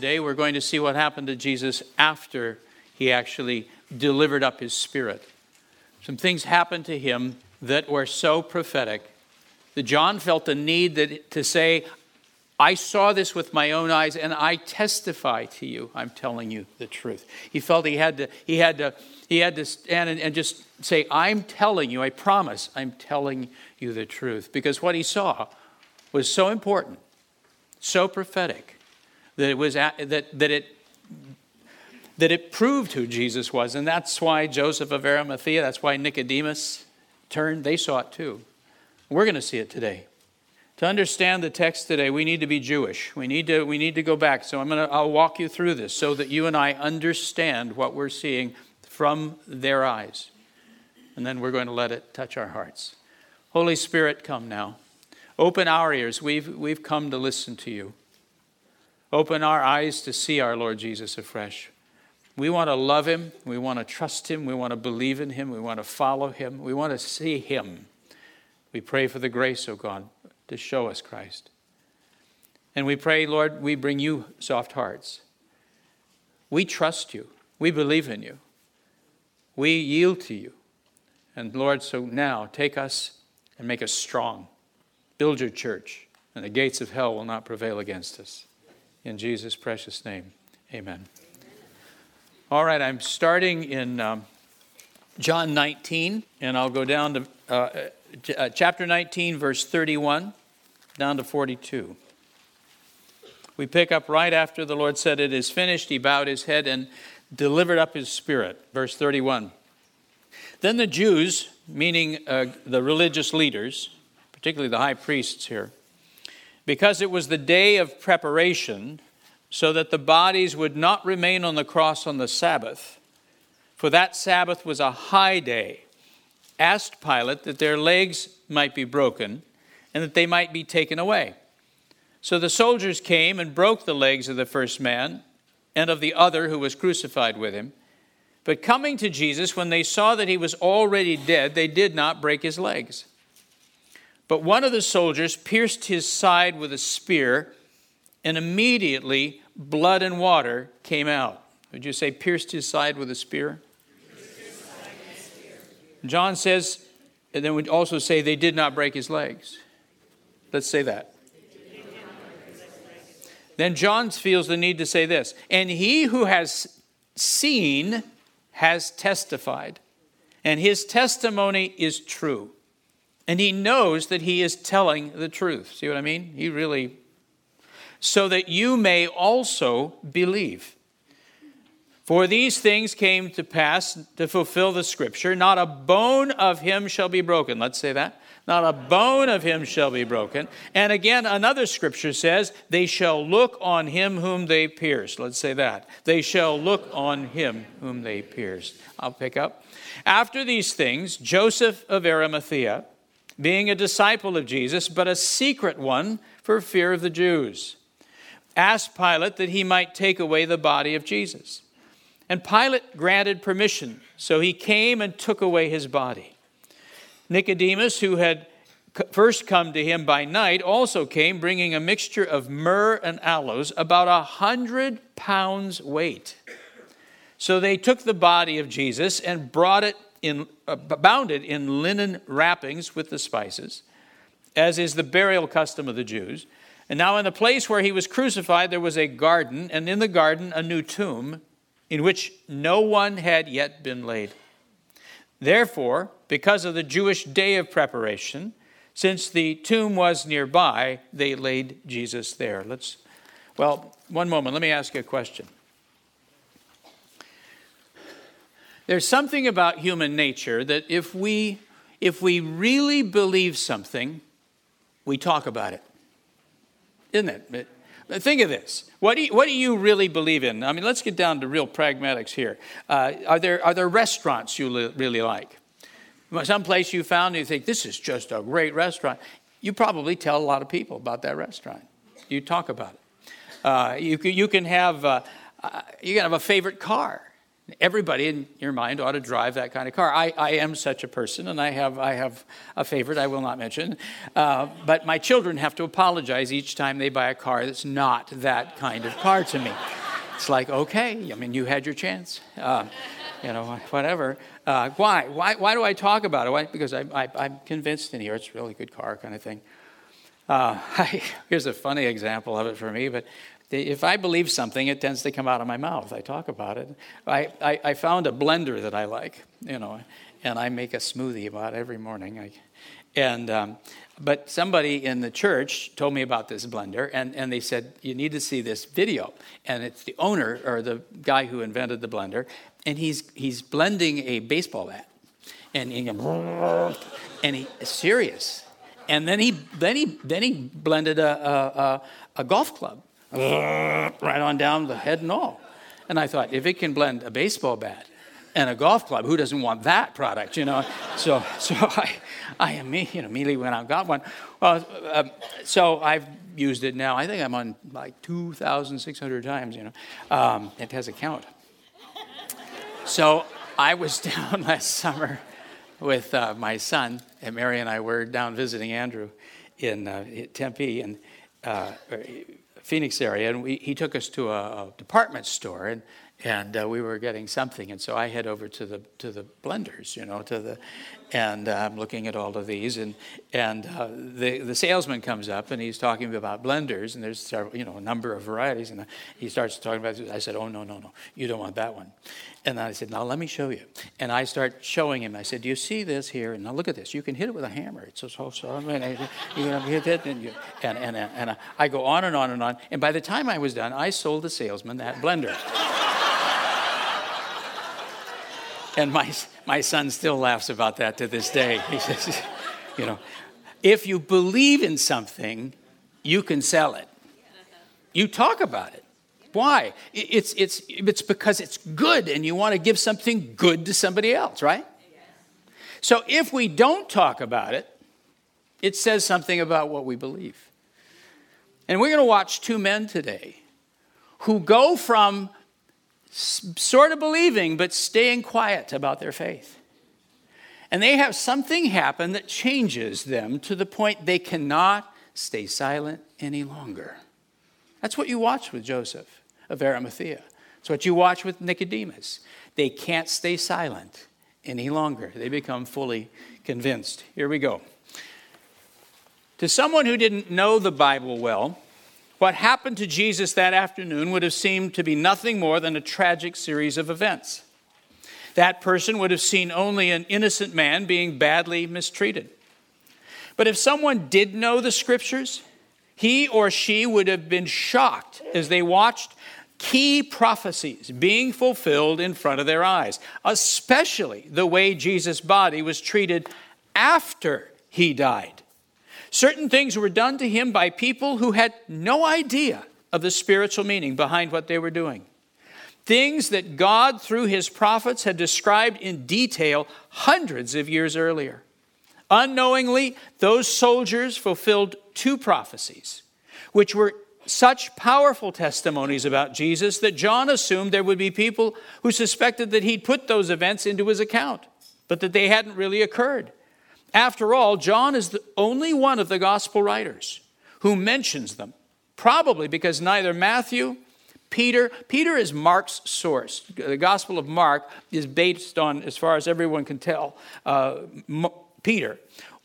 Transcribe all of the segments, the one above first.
Today we're going to see what happened to Jesus after he actually delivered up his spirit. Some things happened to him that were so prophetic that John felt the need that, to say, I saw this with my own eyes and I testify to you. I'm telling you the truth. He felt he had to, he had to, he had to stand and, and just say, I'm telling you, I promise, I'm telling you the truth. Because what he saw was so important, so prophetic that it was that that it that it proved who Jesus was, and that's why Joseph of Arimathea, that's why Nicodemus turned. They saw it too. We're going to see it today. To understand the text today, we need to be Jewish. We need to we need to go back. So I'm going to I'll walk you through this so that you and I understand what we're seeing from their eyes. And then we're going to let it touch our hearts. Holy Spirit, come now. Open our ears. We've, we've come to listen to you. Open our eyes to see our Lord Jesus afresh. We want to love him. We want to trust him. We want to believe in him. We want to follow him. We want to see him. We pray for the grace, of God, to show us Christ. And we pray, Lord, we bring you soft hearts. We trust you. We believe in you. We yield to you. And Lord, so now take us and make us strong. Build your church, and the gates of hell will not prevail against us. In Jesus' precious name, amen. All right, I'm starting in um, John 19, and I'll go down to uh, uh, chapter 19, verse 31, down to 42. We pick up right after the Lord said, It is finished. He bowed his head and delivered up his spirit. Verse 31. Then the Jews, meaning uh, the religious leaders, particularly the high priests here, because it was the day of preparation, so that the bodies would not remain on the cross on the Sabbath, for that Sabbath was a high day, asked Pilate that their legs might be broken and that they might be taken away. So the soldiers came and broke the legs of the first man and of the other who was crucified with him. But coming to Jesus, when they saw that he was already dead, they did not break his legs. But one of the soldiers pierced his side with a spear, and immediately blood and water came out. Would you say pierced his side with a spear? John says, and then we also say they did not break his legs. Let's say that. Then John feels the need to say this, and he who has seen has testified, and his testimony is true. And he knows that he is telling the truth. See what I mean? He really. So that you may also believe. For these things came to pass to fulfill the scripture not a bone of him shall be broken. Let's say that. Not a bone of him shall be broken. And again, another scripture says, They shall look on him whom they pierced. Let's say that. They shall look on him whom they pierced. I'll pick up. After these things, Joseph of Arimathea, being a disciple of Jesus, but a secret one for fear of the Jews, asked Pilate that he might take away the body of Jesus. And Pilate granted permission, so he came and took away his body. Nicodemus, who had first come to him by night, also came bringing a mixture of myrrh and aloes, about a hundred pounds weight. So they took the body of Jesus and brought it in, uh, bound it in linen wrappings with the spices, as is the burial custom of the Jews. And now, in the place where he was crucified, there was a garden, and in the garden, a new tomb in which no one had yet been laid. Therefore, because of the Jewish day of preparation, since the tomb was nearby, they laid Jesus there. Let's, well, one moment, let me ask you a question. There's something about human nature that if we, if we really believe something, we talk about it. Isn't it? think of this. What do, you, what do you really believe in? I mean, let's get down to real pragmatics here. Uh, are, there, are there restaurants you li- really like? Some place you found and you think, this is just a great restaurant. You probably tell a lot of people about that restaurant. You talk about it. Uh, you, you, can have, uh, uh, you can have a favorite car. Everybody in your mind ought to drive that kind of car. I, I am such a person, and I have, I have a favorite I will not mention. Uh, but my children have to apologize each time they buy a car that's not that kind of car to me. It's like, okay, I mean, you had your chance. Uh, you know, whatever. Uh, why? why? Why do I talk about it? Why? Because I, am convinced in here it's a really good car kind of thing. Uh, I, here's a funny example of it for me, but if I believe something, it tends to come out of my mouth. I talk about it. I, I, I, found a blender that I like, you know, and I make a smoothie about every morning. I, and um, but somebody in the church told me about this blender, and, and they said you need to see this video. And it's the owner or the guy who invented the blender, and he's he's blending a baseball bat, and he, and he serious. And then he then he then he blended a, a, a golf club right on down the head and all. And I thought, if it can blend a baseball bat and a golf club, who doesn't want that product, you know? So, so I, I you know, immediately went out and got one. Well, uh, so I've used it now. I think I'm on like 2,600 times, you know. Um, it has a count. So I was down last summer with uh, my son, and Mary and I were down visiting Andrew in uh, Tempe, and uh, Phoenix area, and we, he took us to a, a department store, and and uh, we were getting something, and so I head over to the to the blenders, you know, to the, and uh, I'm looking at all of these, and and uh, the the salesman comes up and he's talking about blenders, and there's several, you know, a number of varieties, and he starts talking about. I said, oh no no no, you don't want that one, and I said, now let me show you, and I start showing him. I said, do you see this here? And now look at this. You can hit it with a hammer. It's so so. I you can hit it, and you, and and and I go on and on and on, and by the time I was done, I sold the salesman that blender. And my, my son still laughs about that to this day. He says, you know, if you believe in something, you can sell it. You talk about it. Why? It's, it's, it's because it's good and you want to give something good to somebody else, right? So if we don't talk about it, it says something about what we believe. And we're going to watch two men today who go from sort of believing, but staying quiet about their faith. And they have something happen that changes them to the point they cannot stay silent any longer. That's what you watch with Joseph of Arimathea. It's what you watch with Nicodemus. They can't stay silent any longer. They become fully convinced. Here we go. To someone who didn't know the Bible well, what happened to Jesus that afternoon would have seemed to be nothing more than a tragic series of events. That person would have seen only an innocent man being badly mistreated. But if someone did know the scriptures, he or she would have been shocked as they watched key prophecies being fulfilled in front of their eyes, especially the way Jesus' body was treated after he died. Certain things were done to him by people who had no idea of the spiritual meaning behind what they were doing. Things that God, through his prophets, had described in detail hundreds of years earlier. Unknowingly, those soldiers fulfilled two prophecies, which were such powerful testimonies about Jesus that John assumed there would be people who suspected that he'd put those events into his account, but that they hadn't really occurred. After all, John is the only one of the gospel writers who mentions them, probably because neither Matthew, Peter, Peter is Mark's source. The Gospel of Mark is based on, as far as everyone can tell, uh, Peter,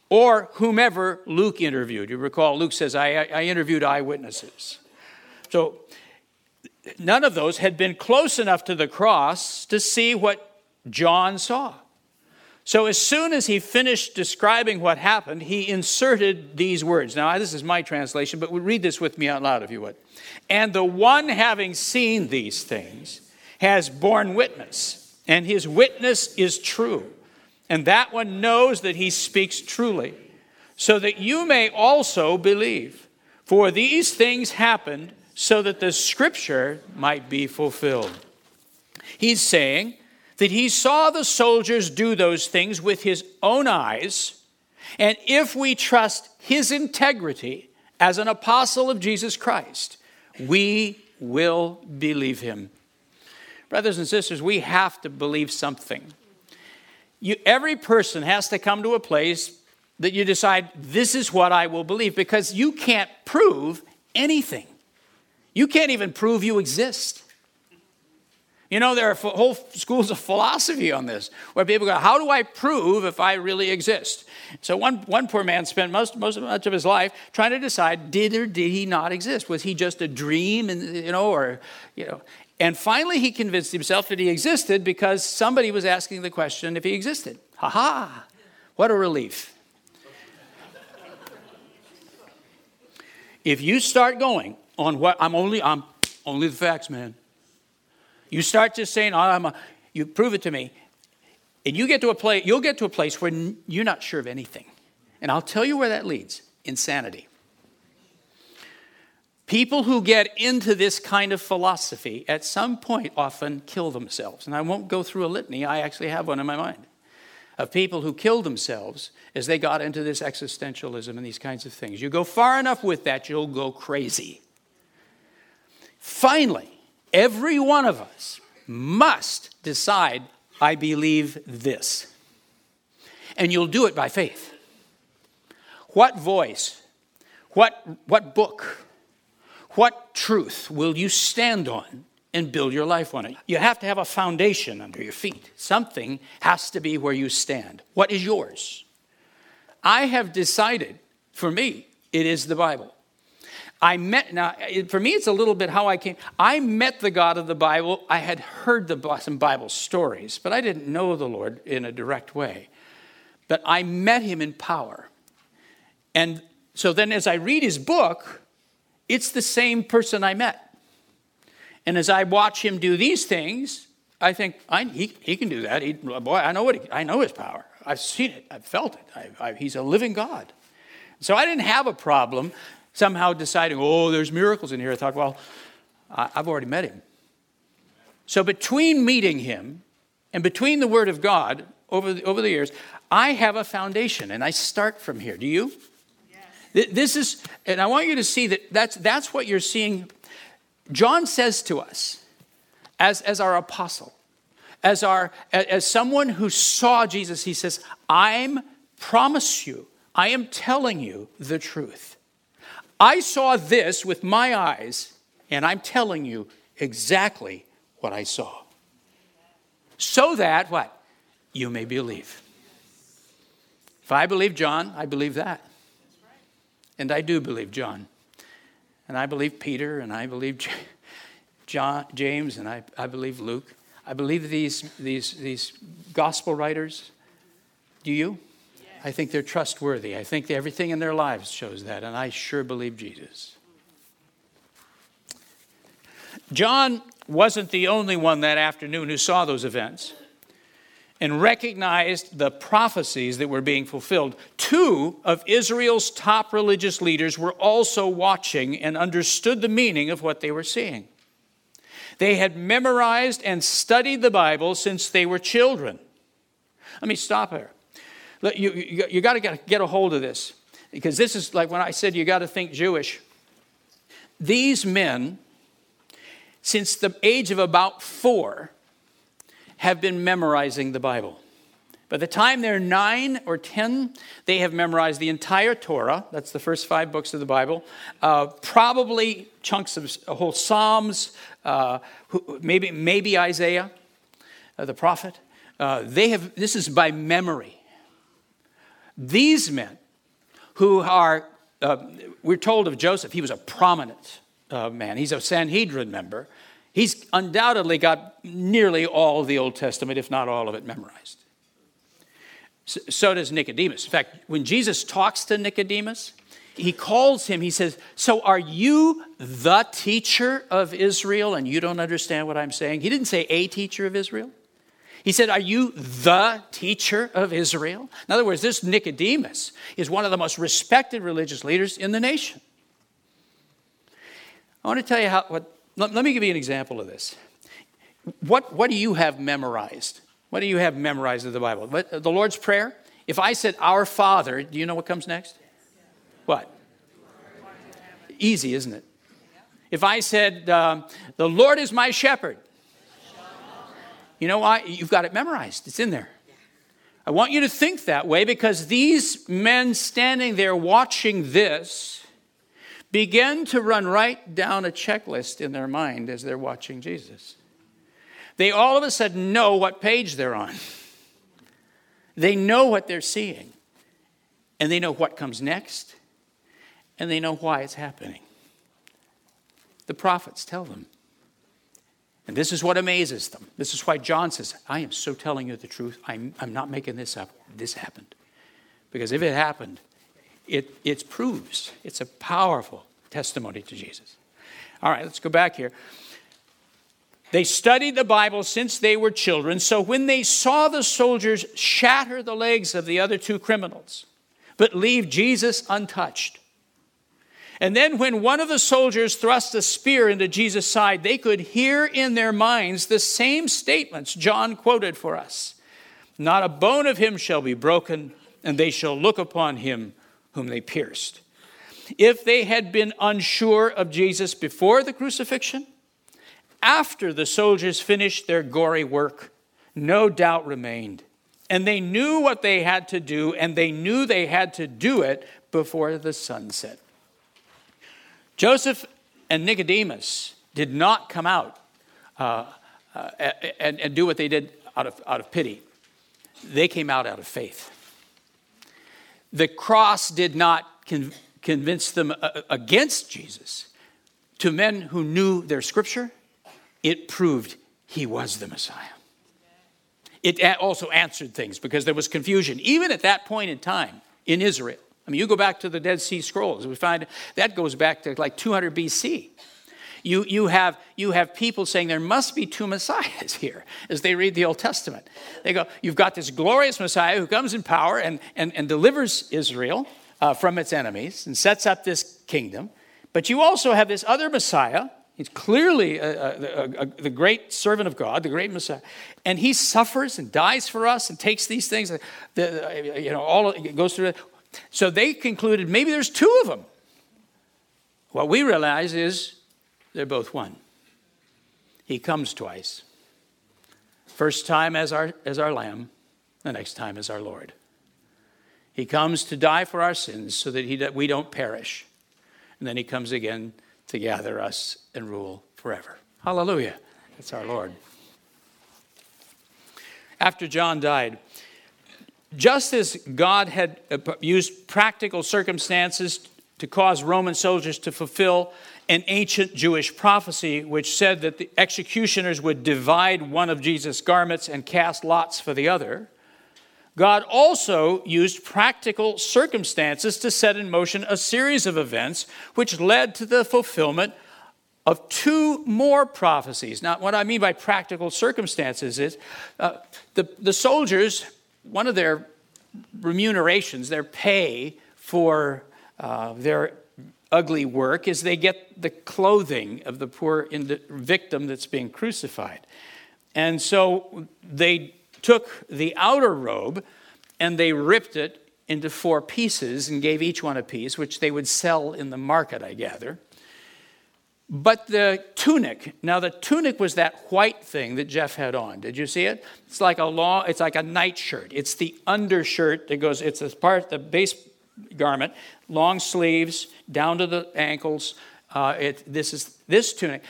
or whomever Luke interviewed. You recall, Luke says, I, I interviewed eyewitnesses. So none of those had been close enough to the cross to see what John saw. So, as soon as he finished describing what happened, he inserted these words. Now, this is my translation, but read this with me out loud if you would. And the one having seen these things has borne witness, and his witness is true. And that one knows that he speaks truly, so that you may also believe. For these things happened so that the scripture might be fulfilled. He's saying that he saw the soldiers do those things with his own eyes, and if we trust his integrity as an apostle of Jesus Christ, we will believe him. Brothers and sisters, we have to believe something. You, every person has to come to a place that you decide, this is what I will believe, because you can't prove anything. You can't even prove you exist. You know, there are whole schools of philosophy on this, where people go, How do I prove if I really exist? So, one, one poor man spent most, most much of his life trying to decide did or did he not exist? Was he just a dream, and, you know, or, you know. And finally, he convinced himself that he existed because somebody was asking the question if he existed. Ha ha! What a relief. if you start going on what I'm only, I'm only the facts, man. You start just saying, oh, I'm a, you prove it to me. And you get to a place, you'll get to a place where you're not sure of anything. And I'll tell you where that leads insanity. People who get into this kind of philosophy at some point often kill themselves. And I won't go through a litany, I actually have one in my mind of people who killed themselves as they got into this existentialism and these kinds of things. You go far enough with that, you'll go crazy. Finally, every one of us must decide, I believe this. And you'll do it by faith. What voice, what, what book, what truth will you stand on and build your life on it? You have to have a foundation under your feet. Something has to be where you stand. What is yours? I have decided, for me, it is the Bible. I met, now for me, it's a little bit how I came. I met the God of the Bible. I had heard the, some Bible stories, but I didn't know the Lord in a direct way. But I met him in power. And so then as I read his book, it's the same person I met. And as I watch him do these things, I think I, he, he can do that. He, boy, I know what he, I know his power. I've seen it. I've felt it. I, I, he's a living God. So I didn't have a problem somehow deciding, oh, there's miracles in here. I thought, well, I've already met him. So between meeting him and between the Word of God over the, over the years, I have a foundation, and I start from here. Do you? Yes. This is, and I want you to see that that's, that's what you're seeing. John says to us, as, as our apostle, as, our, as someone who saw Jesus, he says, I'm promise you, I am telling you the truth. I saw this with my eyes, and I'm telling you exactly what I saw. So that what? You may believe. If I believe John, I believe that. And I do believe John. And I believe Peter, and I believe John, James, and I, I believe Luke. I believe these, these, these gospel writers. Do you? I think they're trustworthy. I think everything in their lives shows that, and I sure believe Jesus. John wasn't the only one that afternoon who saw those events and recognized the prophecies that were being fulfilled. Two of Israel's top religious leaders were also watching and understood the meaning of what they were seeing. They had memorized and studied the Bible since they were children. Let me stop here. You, you, you got to get a hold of this because this is like when I said you got to think Jewish. These men, since the age of about four, have been memorizing the Bible. By the time they're nine or ten, they have memorized the entire Torah. That's the first five books of the Bible. Uh, probably chunks of whole Psalms, uh, maybe, maybe Isaiah, uh, the prophet. Uh, they have, this is by memory. These men who are, uh, we're told of Joseph, he was a prominent uh, man. He's a Sanhedrin member. He's undoubtedly got nearly all of the Old Testament, if not all of it, memorized. So does Nicodemus. In fact, when Jesus talks to Nicodemus, he calls him, he says, So are you the teacher of Israel and you don't understand what I'm saying? He didn't say a teacher of Israel. He said, Are you the teacher of Israel? In other words, this Nicodemus is one of the most respected religious leaders in the nation. I want to tell you how, what, let, let me give you an example of this. What, what do you have memorized? What do you have memorized of the Bible? What, the Lord's Prayer? If I said, Our Father, do you know what comes next? What? Easy, isn't it? If I said, um, The Lord is my shepherd, you know why? You've got it memorized, it's in there. I want you to think that way because these men standing there watching this begin to run right down a checklist in their mind as they're watching Jesus. They all of a sudden know what page they're on. They know what they're seeing. And they know what comes next. And they know why it's happening. The prophets tell them. And this is what amazes them. This is why John says, I am so telling you the truth. I'm, I'm not making this up. This happened. Because if it happened, it, it proves it's a powerful testimony to Jesus. All right, let's go back here. They studied the Bible since they were children, so when they saw the soldiers shatter the legs of the other two criminals, but leave Jesus untouched, and then, when one of the soldiers thrust a spear into Jesus' side, they could hear in their minds the same statements John quoted for us Not a bone of him shall be broken, and they shall look upon him whom they pierced. If they had been unsure of Jesus before the crucifixion, after the soldiers finished their gory work, no doubt remained. And they knew what they had to do, and they knew they had to do it before the sunset. Joseph and Nicodemus did not come out uh, uh, and, and do what they did out of, out of pity. They came out out of faith. The cross did not con- convince them uh, against Jesus. To men who knew their scripture, it proved he was the Messiah. It also answered things because there was confusion, even at that point in time in Israel. I mean, you go back to the Dead Sea Scrolls, we find that goes back to like 200 BC. You, you, have, you have people saying there must be two messiahs here as they read the Old Testament. They go, You've got this glorious Messiah who comes in power and, and, and delivers Israel uh, from its enemies and sets up this kingdom. But you also have this other Messiah. He's clearly a, a, a, the great servant of God, the great Messiah. And he suffers and dies for us and takes these things, the, you know, all goes through. So they concluded maybe there's two of them. What we realize is they're both one. He comes twice. First time as our, as our lamb, the next time as our Lord. He comes to die for our sins so that, he, we don't perish. And then he comes again to gather us and rule forever. Hallelujah. That's our Lord. After John died, just as God had uh, used practical circumstances to cause Roman soldiers to fulfill an ancient Jewish prophecy which said that the executioners would divide one of Jesus' garments and cast lots for the other, God also used practical circumstances to set in motion a series of events which led to the fulfillment of two more prophecies. Now, what I mean by practical circumstances is uh, the, the soldiers one of their remunerations, their pay for uh, their ugly work, is they get the clothing of the poor victim that's being crucified. And so they took the outer robe and they ripped it into four pieces and gave each one a piece, which they would sell in the market, I gather. But the tunic, now the tunic was that white thing that Jeff had on. Did you see it? It's like a long, it's like a nightshirt. It's the undershirt that goes, it's the part, the base garment, long sleeves down to the ankles. Uh, it, this is this tunic.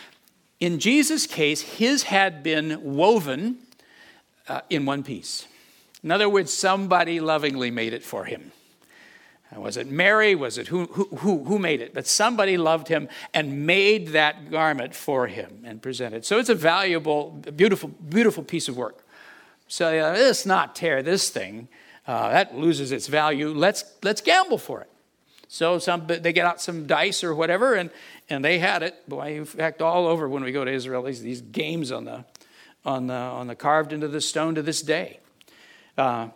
In Jesus' case, his had been woven uh, in one piece. In other words, somebody lovingly made it for him. Was it Mary? Was it who, who, who made it? But somebody loved him and made that garment for him and presented. So it's a valuable, beautiful, beautiful piece of work. So uh, let's not tear this thing. Uh, that loses its value. Let's, let's gamble for it. So some, they get out some dice or whatever, and, and they had it. Boy, in fact, all over when we go to Israel, these, these games on the, on, the, on the carved into the stone to this day. Uh,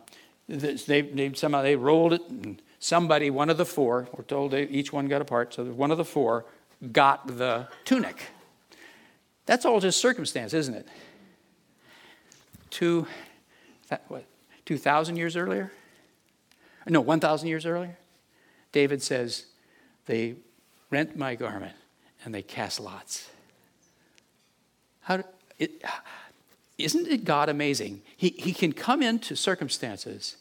they, they, somehow they rolled it and somebody, one of the four, we're told each one got a part, so one of the four got the tunic. That's all just circumstance, isn't it? Two, what, 2,000 years earlier? No, 1,000 years earlier? David says, They rent my garment and they cast lots. How do, it, isn't it God amazing? He, he can come into circumstances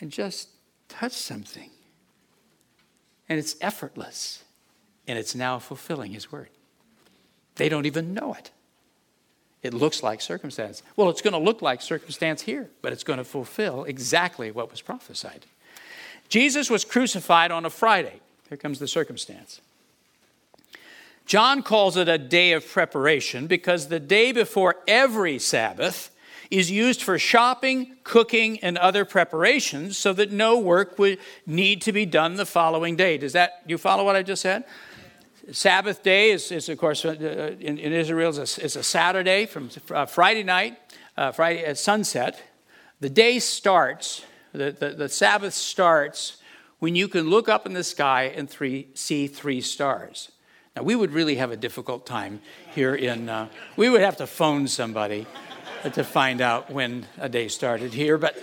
and just touch something, and it's effortless, and it's now fulfilling His word. They don't even know it. It looks like circumstance. Well, it's going to look like circumstance here, but it's going to fulfill exactly what was prophesied. Jesus was crucified on a Friday. Here comes the circumstance. John calls it a day of preparation because the day before every Sabbath is used for shopping, cooking, and other preparations so that no work would need to be done the following day. Does that, you follow what I just said? Sabbath day is, is of course, uh, in, in, Israel, is a, is a, Saturday from uh, Friday night, uh, Friday at sunset. The day starts, the, the, the Sabbath starts when you can look up in the sky and three, see three stars. Now, we would really have a difficult time here in, uh, we would have to phone somebody Uh, to find out when a day started here, but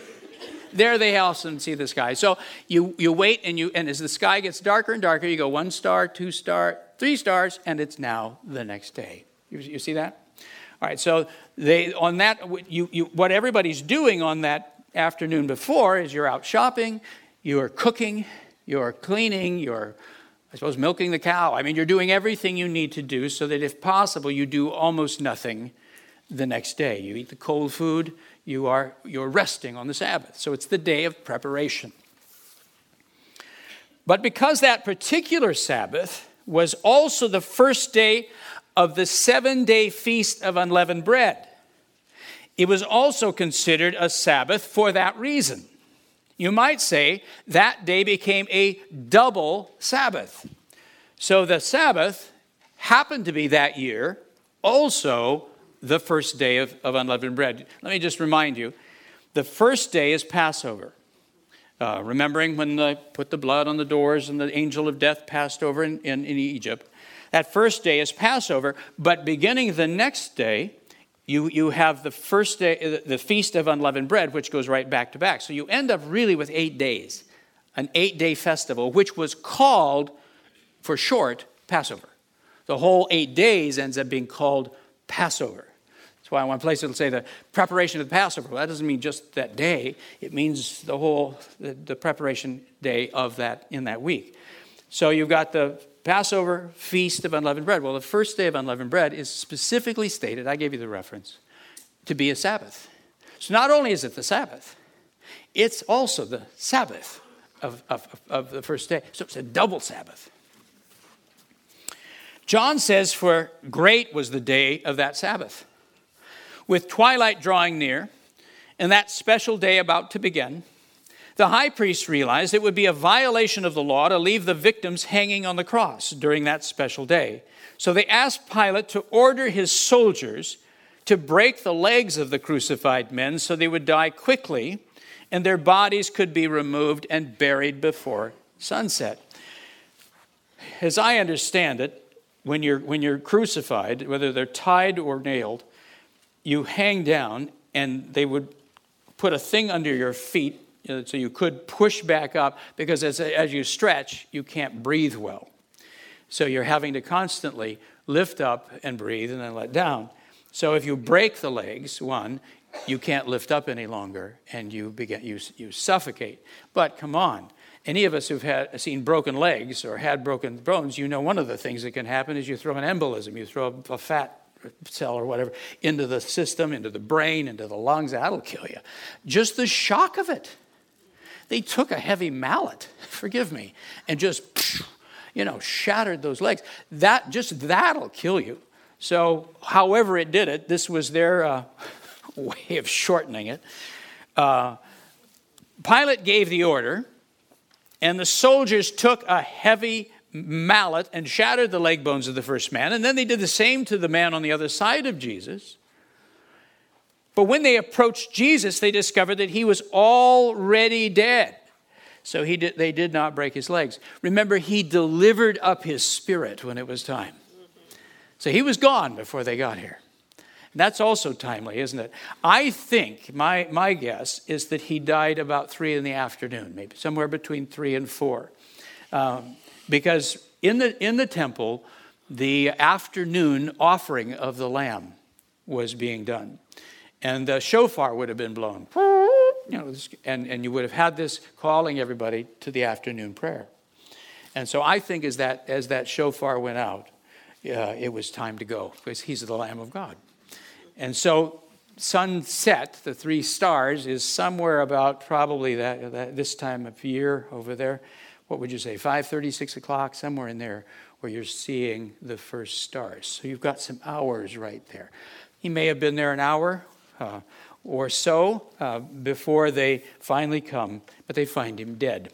there they also see the sky. So you, you wait, and, you, and as the sky gets darker and darker, you go one star, two star, three stars, and it's now the next day. You, you see that? All right, so they, on that, you, you, what everybody's doing on that afternoon before is you're out shopping, you're cooking, you're cleaning, you're I suppose milking the cow. I mean, you're doing everything you need to do so that if possible, you do almost nothing the next day. You eat the cold food, you are you're resting on the Sabbath. So it's the day of preparation. But because that particular Sabbath was also the first day of the seven day feast of unleavened bread, it was also considered a Sabbath for that reason. You might say that day became a double Sabbath. So the Sabbath happened to be that year also the first day of, of unleavened bread. Let me just remind you the first day is Passover. Uh, remembering when they put the blood on the doors and the angel of death passed over in, in, in Egypt. That first day is Passover, but beginning the next day, you, you have the first day, the feast of unleavened bread, which goes right back to back. So you end up really with eight days, an eight day festival, which was called, for short, Passover. The whole eight days ends up being called Passover. That's why in one place it'll say the preparation of the Passover. Well, that doesn't mean just that day, it means the whole, the, the preparation day of that in that week. So you've got the Passover feast of unleavened bread. Well, the first day of unleavened bread is specifically stated, I gave you the reference, to be a Sabbath. So not only is it the Sabbath, it's also the Sabbath of, of, of the first day. So it's a double Sabbath. John says, For great was the day of that Sabbath. With twilight drawing near, and that special day about to begin, the high priest realized it would be a violation of the law to leave the victims hanging on the cross during that special day. So they asked Pilate to order his soldiers to break the legs of the crucified men so they would die quickly and their bodies could be removed and buried before sunset. As I understand it, when you're, when you're crucified, whether they're tied or nailed, you hang down and they would put a thing under your feet so you could push back up because as, as you stretch, you can't breathe well. So you're having to constantly lift up and breathe and then let down. So if you break the legs, one, you can't lift up any longer and you begin you, you suffocate. But come on, any of us who've had seen broken legs or had broken bones, you know one of the things that can happen is you throw an embolism, you throw a fat cell or whatever into the system, into the brain, into the lungs. That'll kill you. Just the shock of it. They took a heavy mallet, forgive me, and just, you know, shattered those legs. That, just that'll kill you. So, however it did it, this was their uh, way of shortening it. Uh, Pilate gave the order, and the soldiers took a heavy mallet and shattered the leg bones of the first man. And then they did the same to the man on the other side of Jesus. But when they approached Jesus, they discovered that he was already dead. So he did, they did not break his legs. Remember, he delivered up his spirit when it was time. So he was gone before they got here. And that's also timely, isn't it? I think, my, my guess is that he died about three in the afternoon, maybe somewhere between three and four. Um, because in the, in the temple, the afternoon offering of the lamb was being done. And the shofar would have been blown you know, and, and you would have had this calling everybody to the afternoon prayer. And so I think as that, as that shofar went out, uh, it was time to go because he's the Lamb of God. And so sunset, the three stars, is somewhere about probably that, that this time of year over there. What would you say, 5.30, 6 o'clock, somewhere in there where you're seeing the first stars. So you've got some hours right there. He may have been there an hour. Uh, or so uh, before they finally come, but they find him dead.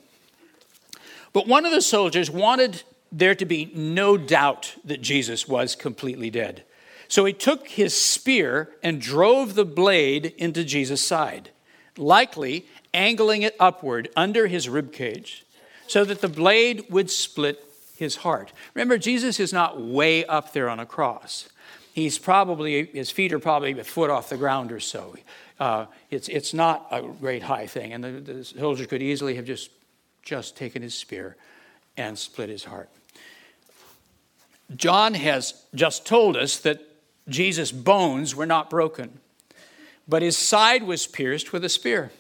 But one of the soldiers wanted there to be no doubt that Jesus was completely dead. So he took his spear and drove the blade into Jesus' side, likely angling it upward under his rib cage, so that the blade would split his heart. Remember, Jesus is not way up there on a cross. He's probably, his feet are probably a foot off the ground or so. Uh, it's, it's not a great high thing. And the, the soldier could easily have just, just taken his spear and split his heart. John has just told us that Jesus' bones were not broken, but his side was pierced with a spear.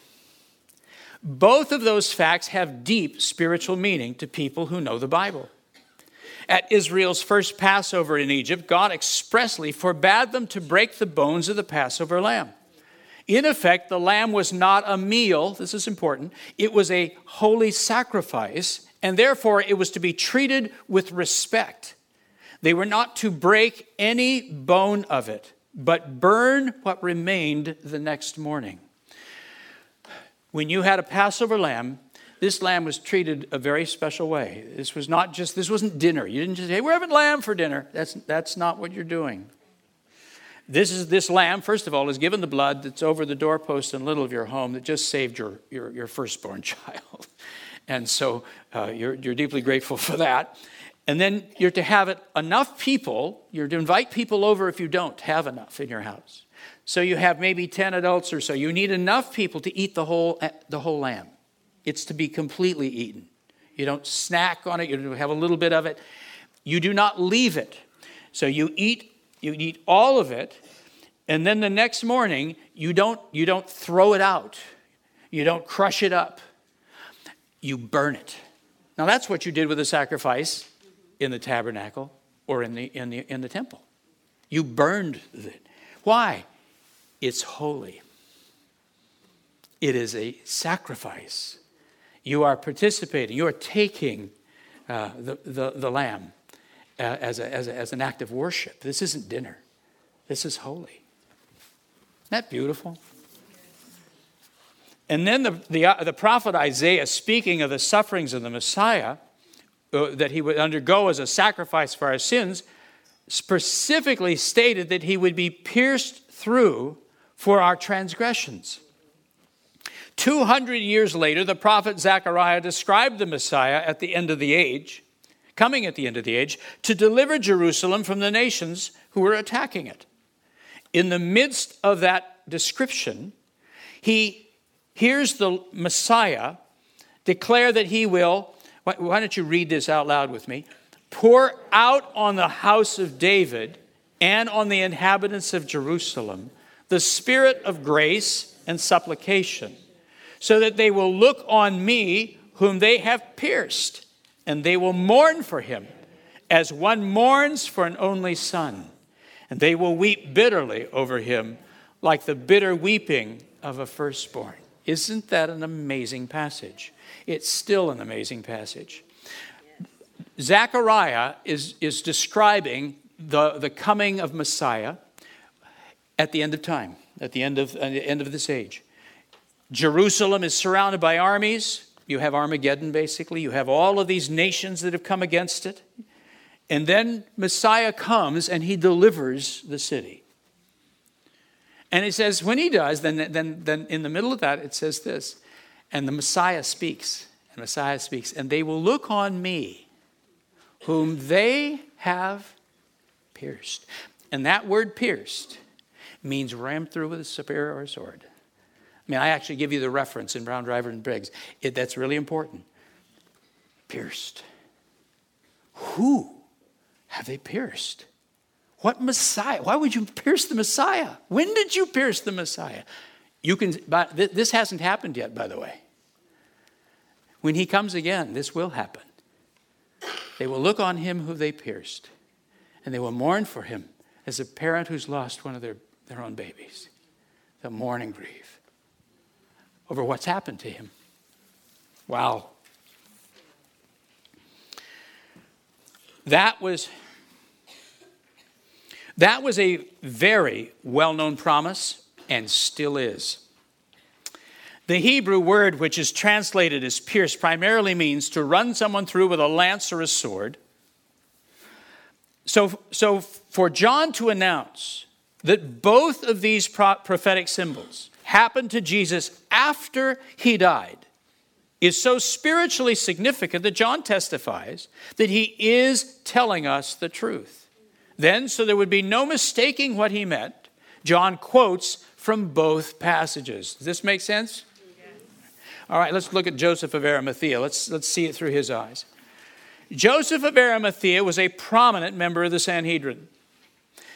Both of those facts have deep spiritual meaning to people who know the Bible. At Israel's first Passover in Egypt, God expressly forbade them to break the bones of the Passover lamb. In effect, the lamb was not a meal, this is important, it was a holy sacrifice, and therefore it was to be treated with respect. They were not to break any bone of it, but burn what remained the next morning. When you had a Passover lamb, this lamb was treated a very special way. This was not just, this wasn't dinner. You didn't just say, hey, we're having lamb for dinner. That's, that's not what you're doing. This is this lamb, first of all, is given the blood that's over the doorpost and lintel of your home that just saved your, your, your firstborn child. And so uh, you're, you're deeply grateful for that. And then you're to have it enough people, you're to invite people over if you don't have enough in your house. So you have maybe 10 adults or so. You need enough people to eat the whole, eh, the whole lamb. It's to be completely eaten. You don't snack on it, you have a little bit of it. You do not leave it. So you eat, you eat all of it, and then the next morning you don't, you don't throw it out. You don't crush it up. You burn it. Now that's what you did with the sacrifice in the tabernacle or in the, in the, in the temple. You burned it. Why? It's holy. It is a sacrifice. You are participating, you are taking uh, the, the, the, lamb uh, as, a, as, a, as an act of worship. This isn't dinner, this is holy. Isn't that beautiful? And then the, the, uh, the prophet Isaiah, speaking of the sufferings of the Messiah uh, that he would undergo as a sacrifice for our sins, specifically stated that he would be pierced through for our transgressions. 200 years later, the prophet Zechariah described the Messiah at the end of the age, coming at the end of the age, to deliver Jerusalem from the nations who were attacking it. In the midst of that description, he hears the Messiah declare that he will, why don't you read this out loud with me? Pour out on the house of David and on the inhabitants of Jerusalem the spirit of grace and supplication so that they will look on me, whom they have pierced, and they will mourn for him, as one mourns for an only son. And they will weep bitterly over him, like the bitter weeping of a firstborn. Isn't that an amazing passage? It's still an amazing passage. Zechariah is, is describing the, the coming of Messiah at the end of time, at the end of, at the end of this age. Jerusalem is surrounded by armies. You have Armageddon, basically. You have all of these nations that have come against it. And then Messiah comes and he delivers the city. And it says, when he does, then, then, then in the middle of that, it says this, and the Messiah speaks. And Messiah speaks, and they will look on me, whom they have pierced. And that word pierced means rammed through with a spear or a sword. I mean, I actually give you the reference in Brown Driver and Briggs. It, that's really important. Pierced. Who have they pierced? What Messiah? Why would you pierce the Messiah? When did you pierce the Messiah? You can, but this hasn't happened yet, by the way. When he comes again, this will happen. They will look on him who they pierced, and they will mourn for him as a parent who's lost one of their, their own babies. They'll mourn and grieve over what's happened to him. Wow. That was that was a very well-known promise and still is. The Hebrew word which is translated as pierce primarily means to run someone through with a lance or a sword. So, so for John to announce that both of these prophetic symbols happened to Jesus after he died is so spiritually significant that John testifies that he is telling us the truth. Then, so there would be no mistaking what he meant, John quotes from both passages. Does this make sense? All right, let's look at Joseph of Arimathea. Let's, let's see it through his eyes. Joseph of Arimathea was a prominent member of the Sanhedrin,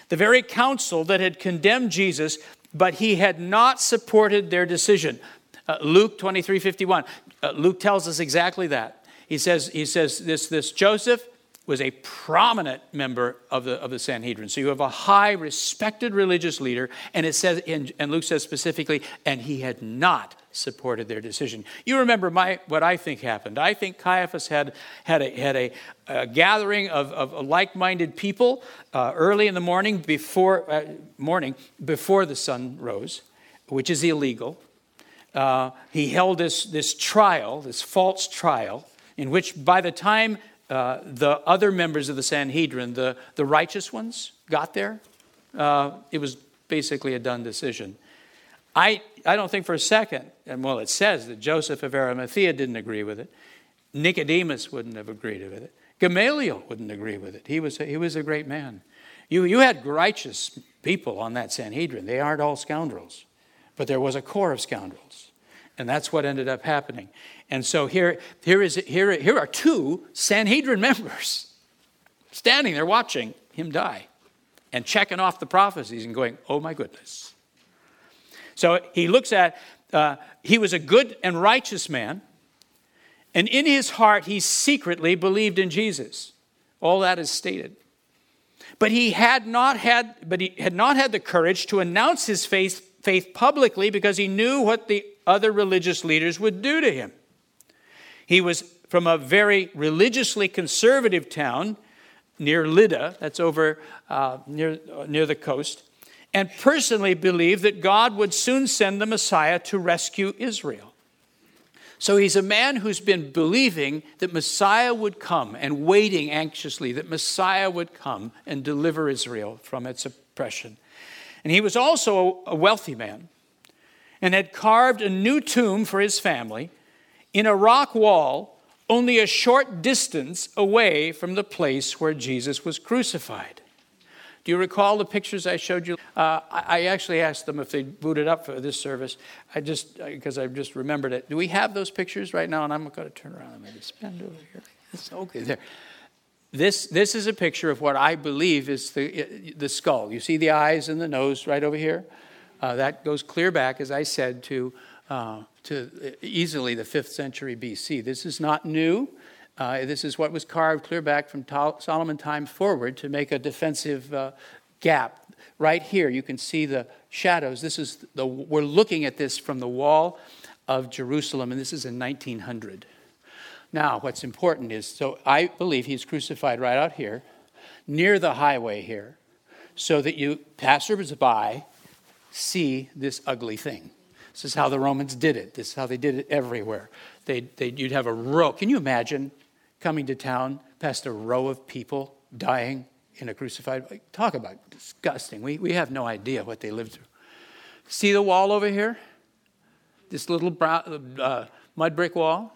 the very council that had condemned Jesus, but he had not supported their decision. Uh, Luke 23 51. Uh, Luke tells us exactly that. He says, he says this, this Joseph was a prominent member of the, of the Sanhedrin. So you have a high, respected religious leader, and it says, in, and Luke says specifically, and he had not supported their decision. You remember my, what I think happened. I think Caiaphas had, had, a, had a, a gathering of, of like minded people uh, early in the morning before, uh, morning before the sun rose, which is illegal. Uh, he held this, this trial, this false trial, in which by the time uh, the other members of the Sanhedrin, the, the righteous ones, got there, uh, it was basically a done decision. I, I don't think for a second, and well, it says that Joseph of Arimathea didn't agree with it. Nicodemus wouldn't have agreed with it. Gamaliel wouldn't agree with it. He was a, he was a great man. You, you had righteous people on that Sanhedrin. They aren't all scoundrels, but there was a core of scoundrels. And that's what ended up happening. And so here, here, is, here, here are two Sanhedrin members standing there watching him die and checking off the prophecies and going, oh my goodness. So he looks at, uh, he was a good and righteous man, and in his heart he secretly believed in Jesus. All that is stated. But he had not had, but he had not had the courage to announce his faith, faith publicly because he knew what the other religious leaders would do to him. He was from a very religiously conservative town near Lydda, that's over uh, near, near the coast, and personally believed that God would soon send the Messiah to rescue Israel. So he's a man who's been believing that Messiah would come and waiting anxiously that Messiah would come and deliver Israel from its oppression. And he was also a wealthy man and had carved a new tomb for his family in a rock wall only a short distance away from the place where Jesus was crucified. Do you recall the pictures I showed you? Uh, I actually asked them if they'd booted up for this service. I just because I just remembered it. Do we have those pictures right now? And I'm going to turn around and maybe spend over here. It's okay there. This this is a picture of what I believe is the the skull. You see the eyes and the nose right over here. Uh, that goes clear back, as I said, to uh, to easily the 5th century BC. This is not new. Uh, this is what was carved clear back from Solomon time forward to make a defensive uh, gap. Right here, you can see the shadows. This is the, we're looking at this from the wall of Jerusalem, and this is in 1900. Now, what's important is so I believe he's crucified right out here, near the highway here, so that you, passers by, see this ugly thing. This is how the Romans did it. This is how they did it everywhere. They, they, you'd have a row. Can you imagine coming to town past a row of people dying in a crucified? Talk about disgusting. We, we have no idea what they lived through. See the wall over here? This little brown, uh, mud brick wall?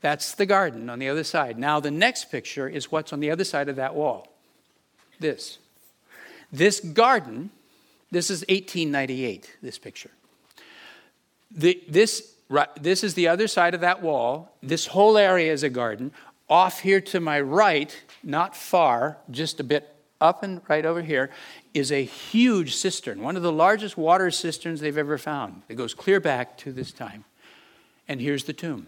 That's the garden on the other side. Now, the next picture is what's on the other side of that wall. This. This garden, this is 1898, this picture. The, this, this is the other side of that wall. This whole area is a garden. Off here to my right, not far, just a bit up and right over here, is a huge cistern, one of the largest water cisterns they've ever found. It goes clear back to this time. And here's the tomb.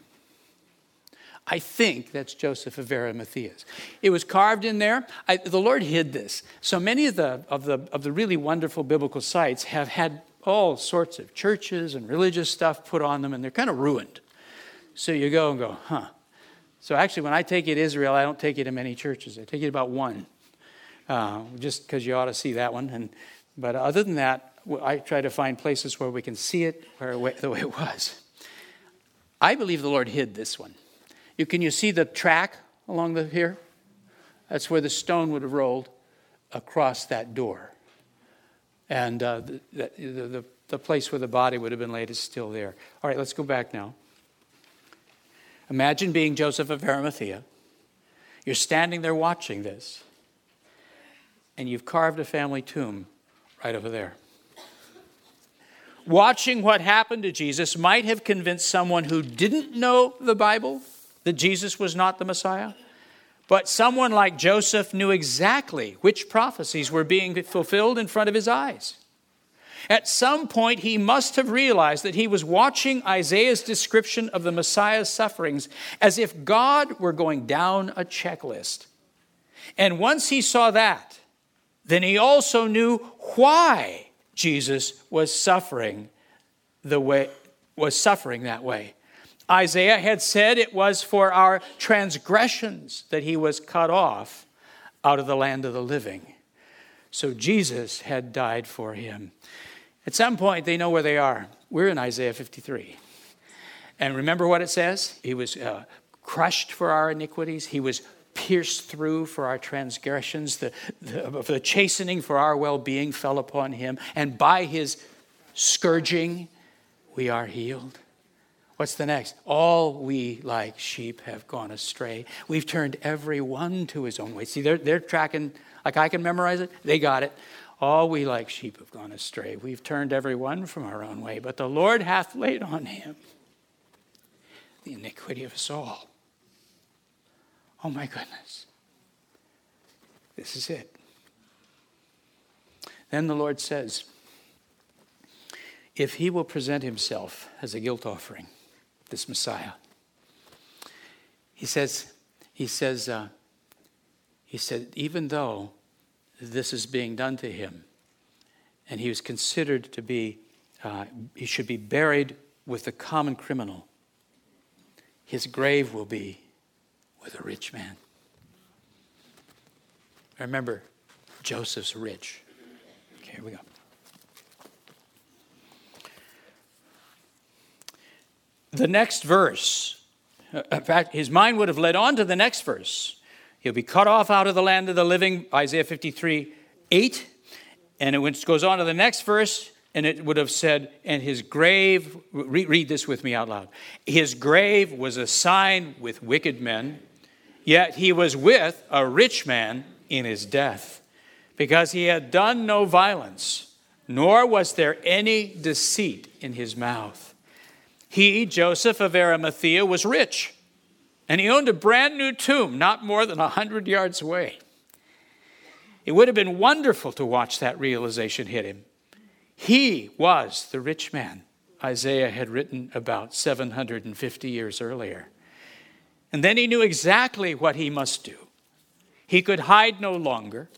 I think that's Joseph of Arimathea's. It was carved in there. I, the Lord hid this. So many of the, of, the, of the really wonderful biblical sites have had all sorts of churches and religious stuff put on them, and they're kind of ruined. So you go and go, huh. So actually, when I take it Israel, I don't take it to many churches. I take it about one, uh, just because you ought to see that one. And, but other than that, I try to find places where we can see it where, the way it was. I believe the Lord hid this one. You, can you see the track along the here? That's where the stone would have rolled across that door. And uh, the, the, the, the place where the body would have been laid is still there. All right, let's go back now. Imagine being Joseph of Arimathea. You're standing there watching this, and you've carved a family tomb right over there. Watching what happened to Jesus might have convinced someone who didn't know the Bible that Jesus was not the Messiah. But someone like Joseph knew exactly which prophecies were being fulfilled in front of his eyes. At some point, he must have realized that he was watching Isaiah's description of the Messiah's sufferings as if God were going down a checklist. And once he saw that, then he also knew why Jesus was suffering the way was suffering that way. Isaiah had said it was for our transgressions that he was cut off out of the land of the living. So Jesus had died for him. At some point, they know where they are. We're in Isaiah 53. And remember what it says? He was uh, crushed for our iniquities, he was pierced through for our transgressions, the, the, the chastening for our well being fell upon him, and by his scourging, we are healed. What's the next? All we like sheep have gone astray. We've turned every one to his own way. See, they're, they're tracking, like I can memorize it, they got it. All we like sheep have gone astray. We've turned every one from our own way, but the Lord hath laid on him the iniquity of us all. Oh my goodness. This is it. Then the Lord says, if he will present himself as a guilt offering, this Messiah. He says, he says, uh, he said, even though this is being done to him, and he was considered to be, uh, he should be buried with the common criminal, his grave will be with a rich man. Remember, Joseph's rich. Okay, here we go. The next verse, uh, in fact, his mind would have led on to the next verse. He'll be cut off out of the land of the living, Isaiah 53 8. And it goes on to the next verse, and it would have said, and his grave, read this with me out loud. His grave was a sign with wicked men, yet he was with a rich man in his death, because he had done no violence, nor was there any deceit in his mouth. He, Joseph of Arimathea, was rich, and he owned a brand new tomb not more than a hundred yards away. It would have been wonderful to watch that realization hit him. He was the rich man Isaiah had written about 750 years earlier. And then he knew exactly what he must do. He could hide no longer.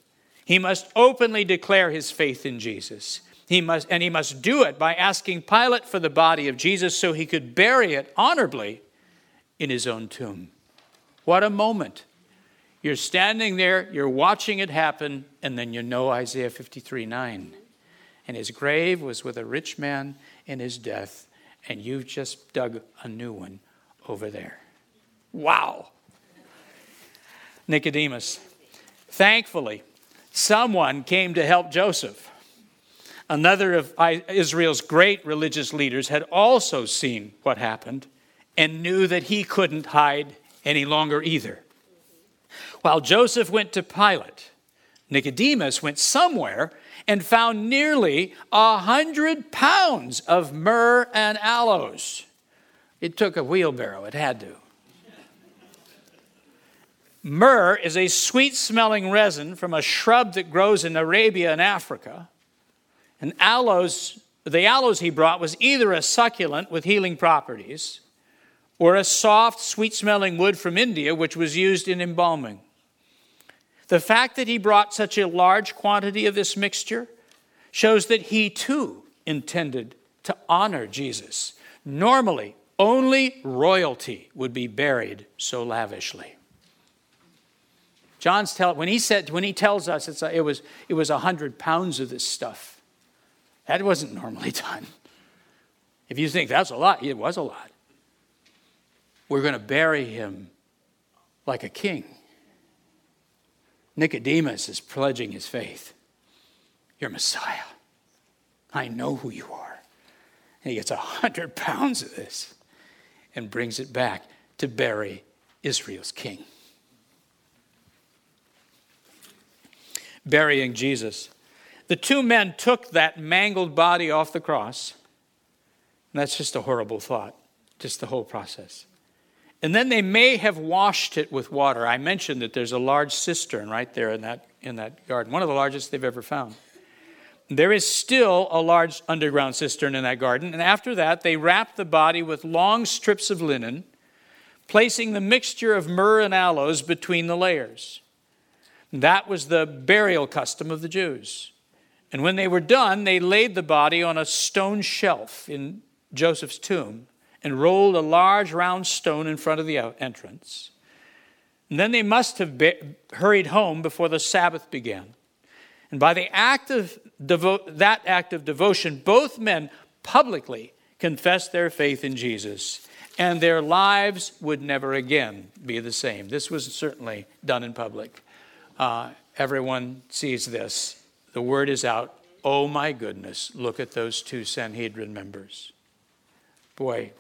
He must openly declare his faith in Jesus. He must, and he must do it by asking Pilate for the body of Jesus so he could bury it honorably in his own tomb. What a moment. You're standing there, you're watching it happen, and then you know Isaiah 53 9. And his grave was with a rich man in his death, and you've just dug a new one over there. Wow. Nicodemus. Thankfully, someone came to help Joseph. Another of Israel's great religious leaders had also seen what happened, and knew that he couldn't hide any longer either. While Joseph went to Pilate, Nicodemus went somewhere and found nearly a hundred pounds of myrrh and aloes. It took a wheelbarrow, it had to. Myrrh is a sweet smelling resin from a shrub that grows in Arabia and Africa. And aloes, the aloes he brought was either a succulent with healing properties or a soft, sweet smelling wood from India, which was used in embalming. The fact that he brought such a large quantity of this mixture shows that he too intended to honor Jesus. Normally, only royalty would be buried so lavishly. John's tell when he said when he tells us a, it was it was a hundred pounds of this stuff. That wasn't normally done. If you think that's a lot, it was a lot. We're going to bury him like a king. Nicodemus is pledging his faith. You're Messiah. I know who you are. And he gets a hundred pounds of this and brings it back to bury Israel's king. burying Jesus. The two men took that mangled body off the cross. And that's just a horrible thought, just the whole process. And then they may have washed it with water. I mentioned that there's a large cistern right there in that, in that garden, one of the largest they've ever found. There is still a large underground cistern in that garden. And after that, they wrapped the body with long strips of linen, placing the mixture of myrrh and aloes between the layers. That was the burial custom of the Jews. And when they were done, they laid the body on a stone shelf in Joseph's tomb and rolled a large round stone in front of the entrance. And then they must have be- hurried home before the Sabbath began. And by the act of devo- that act of devotion, both men publicly confessed their faith in Jesus, and their lives would never again be the same. This was certainly done in public uh, everyone sees this. The word is out. Oh my goodness, look at those two Sanhedrin members. Boy,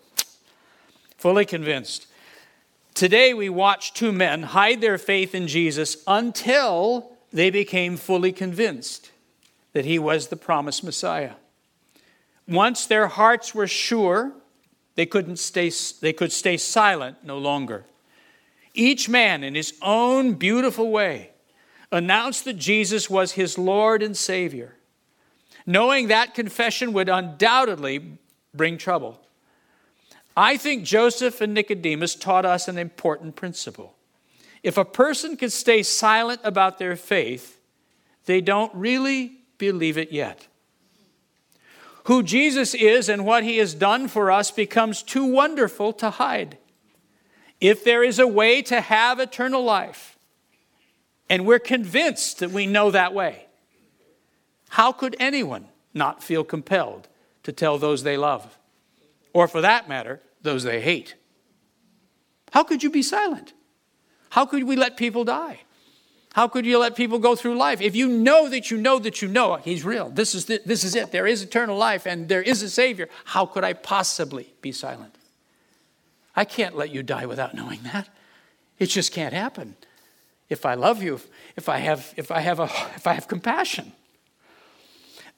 fully convinced. Today we watch two men hide their faith in Jesus until they became fully convinced that he was the promised Messiah. Once their hearts were sure, they couldn't stay they could stay silent no longer. Each man in his own beautiful way announced that Jesus was his Lord and Savior, knowing that confession would undoubtedly bring trouble. I think Joseph and Nicodemus taught us an important principle. If a person can stay silent about their faith, they don't really believe it yet. Who Jesus is and what he has done for us becomes too wonderful to hide. If there is a way to have eternal life, and we're convinced that we know that way. How could anyone not feel compelled to tell those they love? Or for that matter, those they hate? How could you be silent? How could we let people die? How could you let people go through life? If you know that you know that you know He's real, this is, the, this is it, there is eternal life and there is a Savior, how could I possibly be silent? I can't let you die without knowing that. It just can't happen if I love you, if I have, if I have, a, if I have compassion.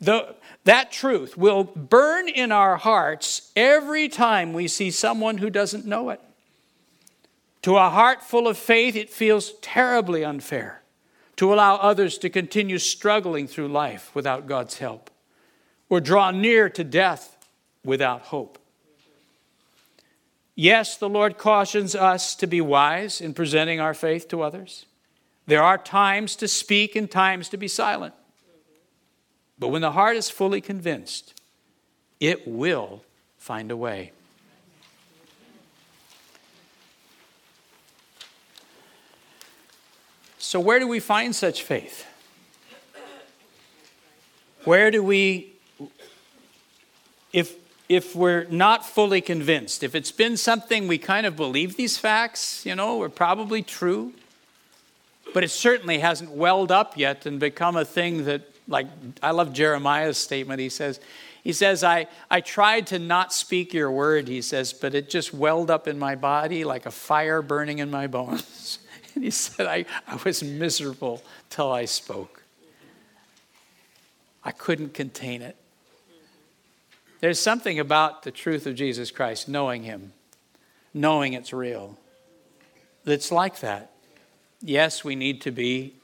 The, that truth will burn in our hearts every time we see someone who doesn't know it. To a heart full of faith, it feels terribly unfair to allow others to continue struggling through life without God's help or draw near to death without hope. Yes, the Lord cautions us to be wise in presenting our faith to others. There are times to speak and times to be silent. But when the heart is fully convinced, it will find a way. So, where do we find such faith? Where do we, if, if we're not fully convinced, if it's been something we kind of believe these facts, you know, are probably true, but it certainly hasn't welled up yet and become a thing that like I love Jeremiah's statement. He says, he says, I, I tried to not speak your word, he says, but it just welled up in my body like a fire burning in my bones. and he said, I, I was miserable till I spoke. I couldn't contain it. There's something about the truth of Jesus Christ, knowing him, knowing it's real, that's like that. Yes, we need to be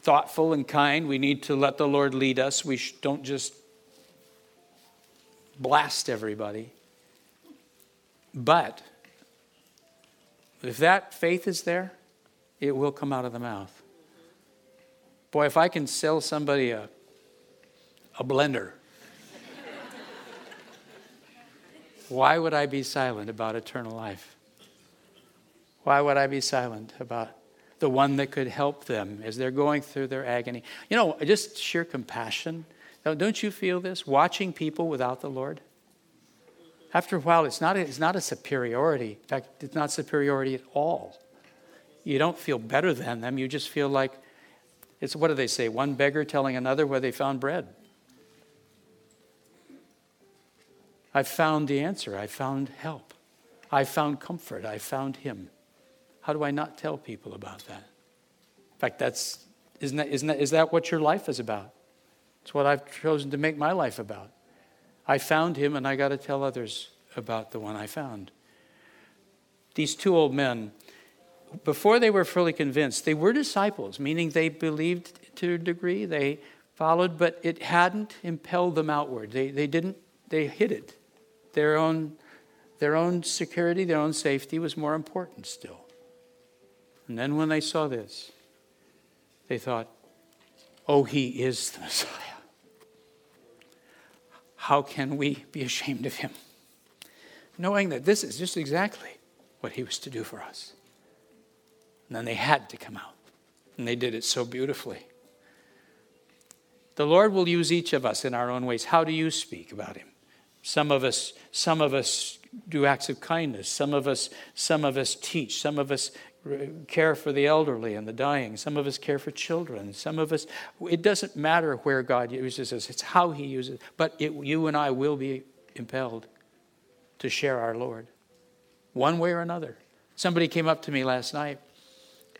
thoughtful and kind. We need to let the Lord lead us. We don't just blast everybody. But if that faith is there, it will come out of the mouth. Boy, if I can sell somebody a, a blender, why would I be silent about eternal life? Why would I be silent about the one that could help them as they're going through their agony? You know, just sheer compassion. Don't you feel this? Watching people without the Lord? After a while, it's not a, it's not a superiority. In fact, it's not superiority at all. You don't feel better than them. You just feel like it's what do they say? One beggar telling another where they found bread. I found the answer. I found help. I found comfort. I found Him. How do I not tell people about that? In fact, that's, isn't that, isn't that, is that what your life is about? It's what I've chosen to make my life about. I found him, and I got to tell others about the one I found. These two old men, before they were fully convinced, they were disciples, meaning they believed to a degree, they followed, but it hadn't impelled them outward. They, they didn't, they hid it. Their own, their own security, their own safety was more important still. And then when they saw this, they thought, oh, he is the Messiah. How can we be ashamed of him? Knowing that this is just exactly what he was to do for us. And then they had to come out. And they did it so beautifully. The Lord will use each of us in our own ways. How do you speak about him? Some of us, some of us do acts of kindness. Some of us, some of us teach. Some of us care for the elderly and the dying. Some of us care for children. Some of us, it doesn't matter where God uses us, it's how He uses. But it, you and I will be impelled to share our Lord, one way or another. Somebody came up to me last night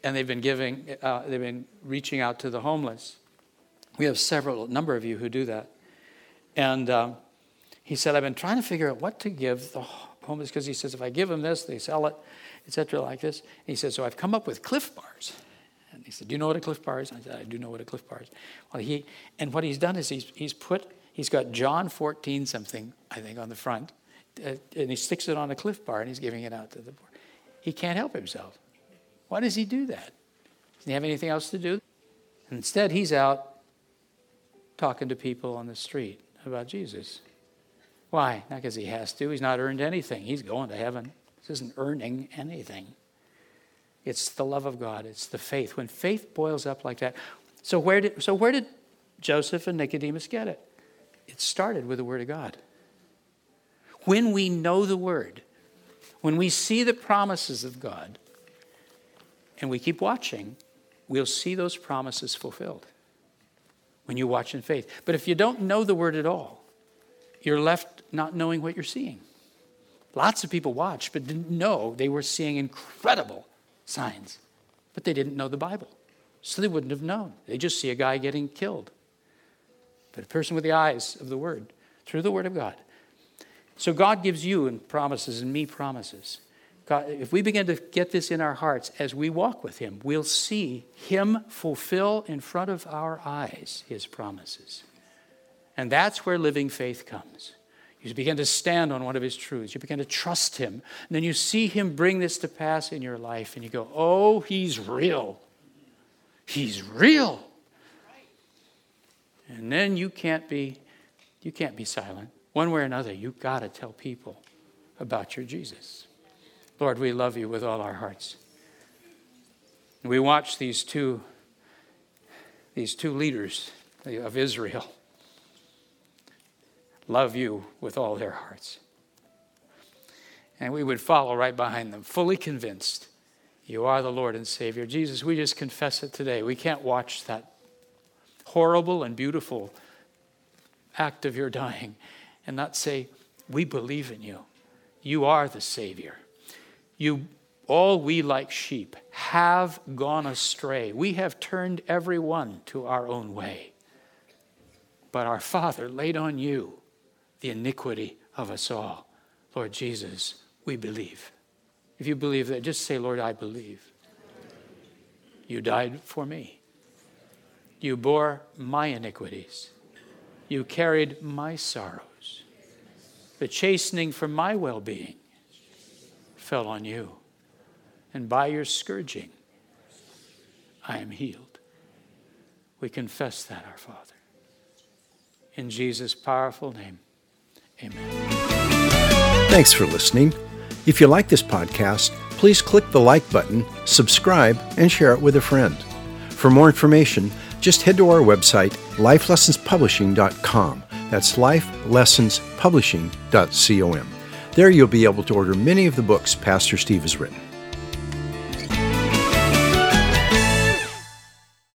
and they've been giving, uh, they've been reaching out to the homeless. We have several, number of you who do that. And um, he said, I've been trying to figure out what to give the homeless because he says, if I give them this, they sell it etc., like this. And he said, So I've come up with Clif Bars. And he said, Do you know what a Clif Bar is? I said, I do know what a Clif Bar is. Well, he, and what he's done is he's, he's put, he's got John 14 something, I think, on the front, uh, and he sticks it on a Clif Bar and he's giving it out to the poor. He can't help himself. Why does he do that? Doesn't he have anything else to do? And instead, he's out talking to people on the street about Jesus. Why? Not because he has to. He's not earned anything. He's going to heaven. This isn't earning anything. It's the love of God, it's the faith. When faith boils up like that. So where did, so where did Joseph and Nicodemus get it? It started with the Word of God. When we know the Word, when we see the promises of God, and we keep watching, we'll see those promises fulfilled when you watch in faith. But if you don't know the Word at all, you're left not knowing what you're seeing. Lots of people watched, but didn't know they were seeing incredible signs. But they didn't know the Bible. So they wouldn't have known. They just see a guy getting killed. But a person with the eyes of the Word, through the Word of God. So God gives you and promises and me promises. God, if we begin to get this in our hearts as we walk with Him, we'll see Him fulfill in front of our eyes His promises. And that's where living faith comes. You begin to stand on one of his truths. You begin to trust him. And then you see him bring this to pass in your life, and you go, Oh, he's real. He's real. And then you can't be you can't be silent. One way or another, you've got to tell people about your Jesus. Lord, we love you with all our hearts. We watch these two these two leaders of Israel love you with all their hearts. And we would follow right behind them, fully convinced you are the Lord and Savior. Jesus, we just confess it today. We can't watch that. horrible and beautiful act of your dying and not say, We believe in you. You are the Savior. You, all we like sheep have gone astray. We have turned every one to our own way. But our Father laid on you the iniquity of us all. Lord Jesus, we believe. If you believe that, just say, Lord, I believe. You died for me. You bore my iniquities. You carried my sorrows. The chastening for my well being fell on you. And by your scourging, I am healed. We confess that, our Father. In Jesus' powerful name, amen. Thanks for listening. If you like this podcast, please click the like button, subscribe, and share it with a friend. For more information, just head to our website, lifelessonspublishing.com. That's lifelessonspublishing.com. There you'll be able to order many of the books Pastor Steve has written.